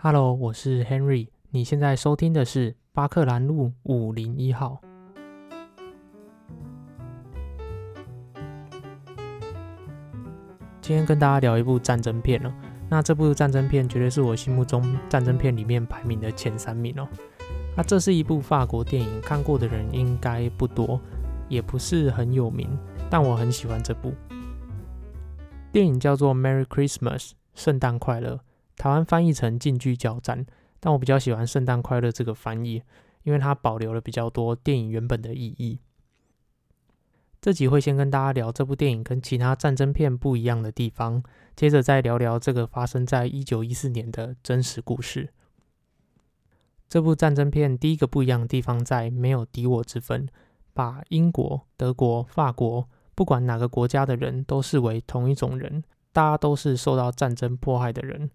Hello，我是 Henry。你现在收听的是巴克兰路五零一号。今天跟大家聊一部战争片哦。那这部战争片绝对是我心目中战争片里面排名的前三名哦。那这是一部法国电影，看过的人应该不多，也不是很有名，但我很喜欢这部电影，叫做《Merry Christmas》，圣诞快乐。台湾翻译成近距交战，但我比较喜欢“圣诞快乐”这个翻译，因为它保留了比较多电影原本的意义。这集会先跟大家聊这部电影跟其他战争片不一样的地方，接着再聊聊这个发生在一九一四年的真实故事。这部战争片第一个不一样的地方在没有敌我之分，把英国、德国、法国，不管哪个国家的人都视为同一种人，大家都是受到战争迫害的人。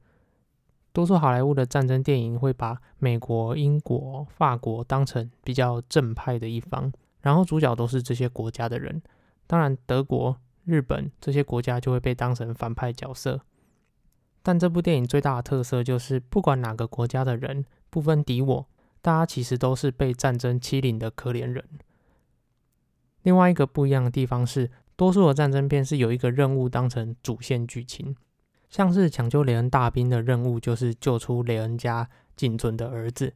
多数好莱坞的战争电影会把美国、英国、法国当成比较正派的一方，然后主角都是这些国家的人。当然，德国、日本这些国家就会被当成反派角色。但这部电影最大的特色就是，不管哪个国家的人，不分敌我，大家其实都是被战争欺凌的可怜人。另外一个不一样的地方是，多数的战争片是有一个任务当成主线剧情。像是抢救雷恩大兵的任务，就是救出雷恩家仅存的儿子。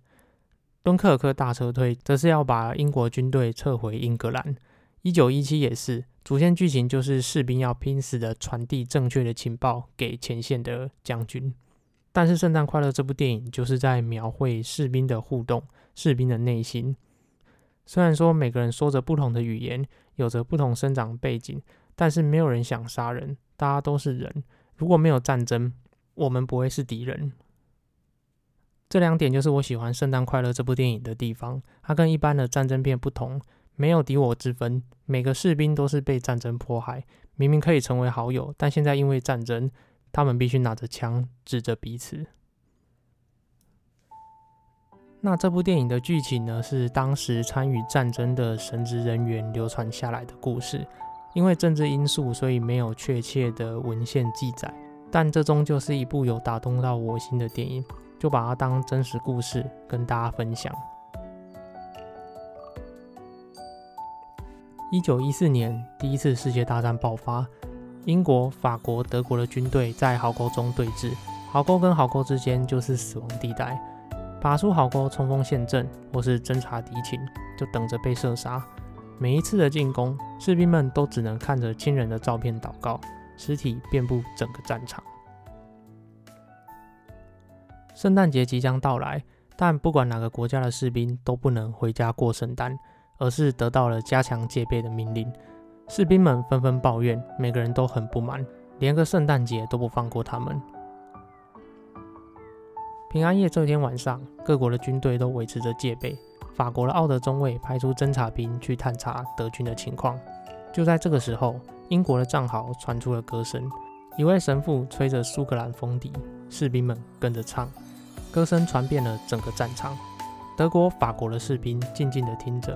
敦刻尔克大撤退，则是要把英国军队撤回英格兰。一九一七也是，主线剧情就是士兵要拼死的传递正确的情报给前线的将军。但是《圣诞快乐》这部电影就是在描绘士兵的互动，士兵的内心。虽然说每个人说着不同的语言，有着不同生长背景，但是没有人想杀人，大家都是人。如果没有战争，我们不会是敌人。这两点就是我喜欢《圣诞快乐》这部电影的地方。它跟一般的战争片不同，没有敌我之分。每个士兵都是被战争迫害，明明可以成为好友，但现在因为战争，他们必须拿着枪指着彼此。那这部电影的剧情呢？是当时参与战争的神职人员流传下来的故事。因为政治因素，所以没有确切的文献记载，但这终究是一部有打动到我心的电影，就把它当真实故事跟大家分享。一九一四年，第一次世界大战爆发，英国、法国、德国的军队在壕沟中对峙，壕沟跟壕沟之间就是死亡地带，爬出壕沟冲锋陷阵或是侦察敌情，就等着被射杀。每一次的进攻，士兵们都只能看着亲人的照片祷告，尸体遍布整个战场。圣诞节即将到来，但不管哪个国家的士兵都不能回家过圣诞，而是得到了加强戒备的命令。士兵们纷纷抱怨，每个人都很不满，连个圣诞节都不放过他们。平安夜这天晚上，各国的军队都维持着戒备。法国的奥德中尉派出侦察兵去探查德军的情况。就在这个时候，英国的战壕传出了歌声，一位神父吹着苏格兰风笛，士兵们跟着唱，歌声传遍了整个战场。德国、法国的士兵静静地听着，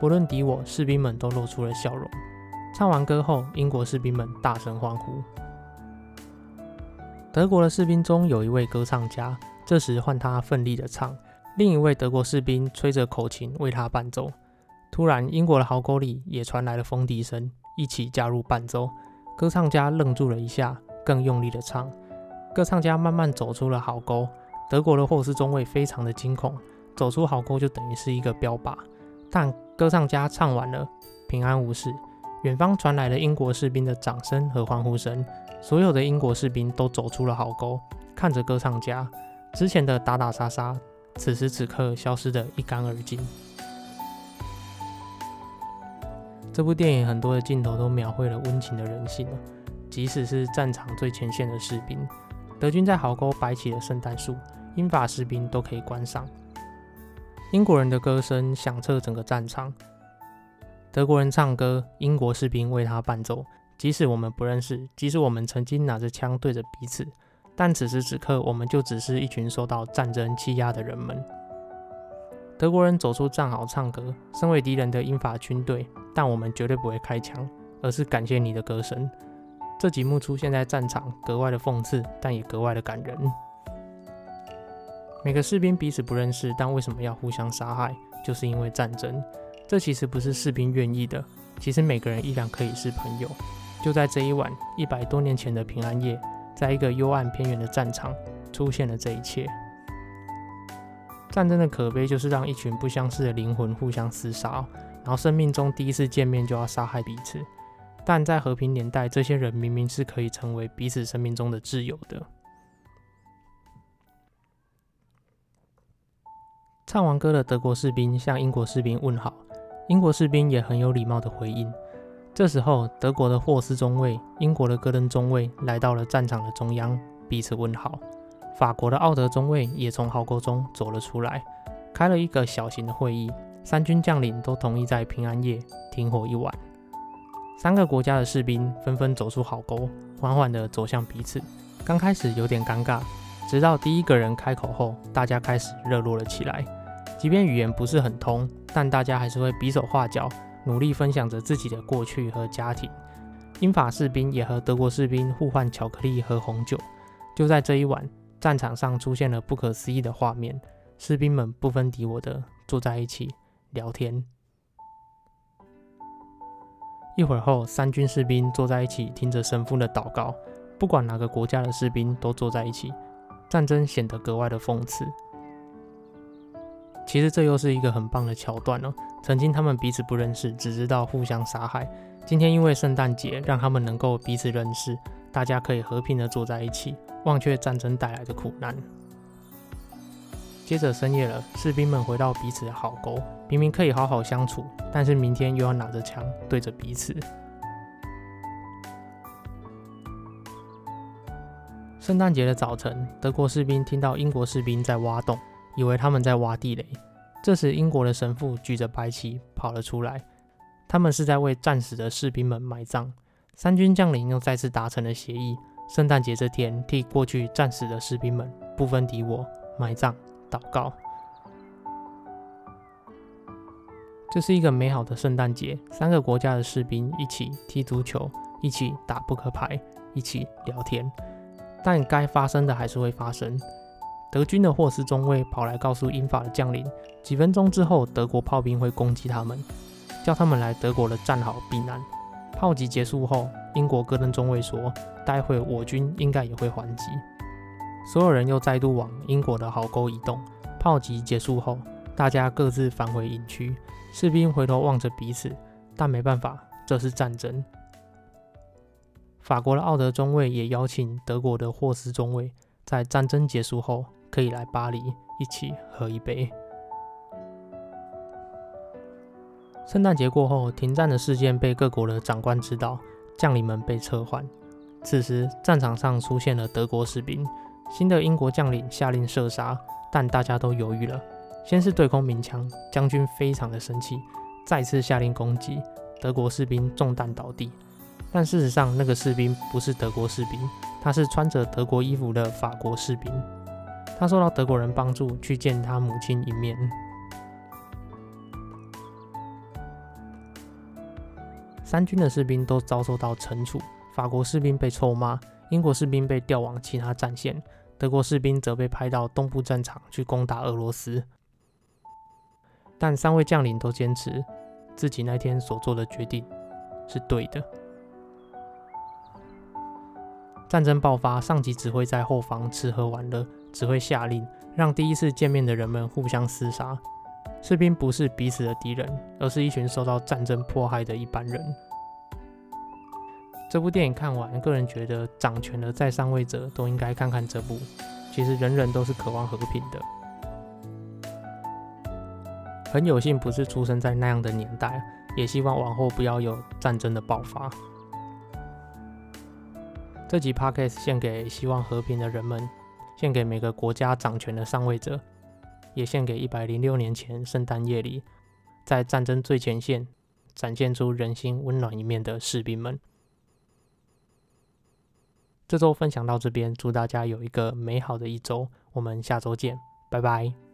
不论敌我，士兵们都露出了笑容。唱完歌后，英国士兵们大声欢呼。德国的士兵中有一位歌唱家，这时换他奋力地唱。另一位德国士兵吹着口琴为他伴奏。突然，英国的壕沟里也传来了风笛声，一起加入伴奏。歌唱家愣住了一下，更用力地唱。歌唱家慢慢走出了壕沟。德国的霍斯中尉非常的惊恐，走出壕沟就等于是一个标靶。但歌唱家唱完了，平安无事。远方传来了英国士兵的掌声和欢呼声。所有的英国士兵都走出了壕沟，看着歌唱家。之前的打打杀杀。此时此刻，消失得一干二净。这部电影很多的镜头都描绘了温情的人性即使是战场最前线的士兵，德军在壕沟摆起了圣诞树，英法士兵都可以观赏。英国人的歌声响彻整个战场，德国人唱歌，英国士兵为他伴奏。即使我们不认识，即使我们曾经拿着枪对着彼此。但此时此刻，我们就只是一群受到战争欺压的人们。德国人走出战壕唱歌，身为敌人的英法军队，但我们绝对不会开枪，而是感谢你的歌声。这几幕出现在战场，格外的讽刺，但也格外的感人。每个士兵彼此不认识，但为什么要互相杀害？就是因为战争。这其实不是士兵愿意的，其实每个人依然可以是朋友。就在这一晚，一百多年前的平安夜，在一个幽暗偏远的战场，出现了这一切。战争的可悲就是让一群不相识的灵魂互相厮杀，然后生命中第一次见面就要杀害彼此。但在和平年代，这些人明明是可以成为彼此生命中的挚友的。唱完歌的德国士兵向英国士兵问好，英国士兵也很有礼貌的回应。这时候，德国的霍斯中尉、英国的戈登中尉来到了战场的中央，彼此问好。法国的奥德中尉也从壕沟中走了出来，开了一个小型的会议。三军将领都同意在平安夜停火一晚。三个国家的士兵纷纷走出壕沟，缓缓地走向彼此。刚开始有点尴尬，直到第一个人开口后，大家开始热络了起来。即便语言不是很通，但大家还是会比手画脚，努力分享着自己的过去和家庭。英法士兵也和德国士兵互换巧克力和红酒。就在这一晚。战场上出现了不可思议的画面，士兵们不分敌我的坐在一起聊天。一会儿后，三军士兵坐在一起听着神父的祷告。不管哪个国家的士兵都坐在一起，战争显得格外的讽刺。其实这又是一个很棒的桥段哦。曾经他们彼此不认识，只知道互相杀害。今天因为圣诞节，让他们能够彼此认识，大家可以和平的坐在一起。忘却战争带来的苦难。接着深夜了，士兵们回到彼此的壕沟，明明可以好好相处，但是明天又要拿着枪对着彼此。圣诞节的早晨，德国士兵听到英国士兵在挖洞，以为他们在挖地雷。这时，英国的神父举着白旗跑了出来，他们是在为战死的士兵们埋葬。三军将领又再次达成了协议。圣诞节这天，替过去战死的士兵们不分敌我埋葬、祷告。这是一个美好的圣诞节，三个国家的士兵一起踢足球，一起打扑克牌，一起聊天。但该发生的还是会发生。德军的霍斯中尉跑来告诉英法的将领，几分钟之后，德国炮兵会攻击他们，叫他们来德国的战壕避难。炮击结束后，英国戈登中尉说。待会我军应该也会还击。所有人又再度往英国的壕沟移动。炮击结束后，大家各自返回营区。士兵回头望着彼此，但没办法，这是战争。法国的奥德中尉也邀请德国的霍斯中尉，在战争结束后可以来巴黎一起喝一杯。圣诞节过后，停战的事件被各国的长官知道，将领们被撤换。此时，战场上出现了德国士兵。新的英国将领下令射杀，但大家都犹豫了。先是对空鸣枪，将军非常的生气，再次下令攻击。德国士兵中弹倒地，但事实上，那个士兵不是德国士兵，他是穿着德国衣服的法国士兵。他受到德国人帮助，去见他母亲一面。三军的士兵都遭受到惩处。法国士兵被臭骂，英国士兵被调往其他战线，德国士兵则被派到东部战场去攻打俄罗斯。但三位将领都坚持自己那天所做的决定是对的。战争爆发，上级只会在后方吃喝玩乐，只会下令让第一次见面的人们互相厮杀。士兵不是彼此的敌人，而是一群受到战争迫害的一般人。这部电影看完，个人觉得掌权的在上位者都应该看看这部。其实人人都是渴望和平的。很有幸不是出生在那样的年代，也希望往后不要有战争的爆发。这集 podcast 献给希望和平的人们，献给每个国家掌权的上位者，也献给一百零六年前圣诞夜里在战争最前线展现出人心温暖一面的士兵们。这周分享到这边，祝大家有一个美好的一周，我们下周见，拜拜。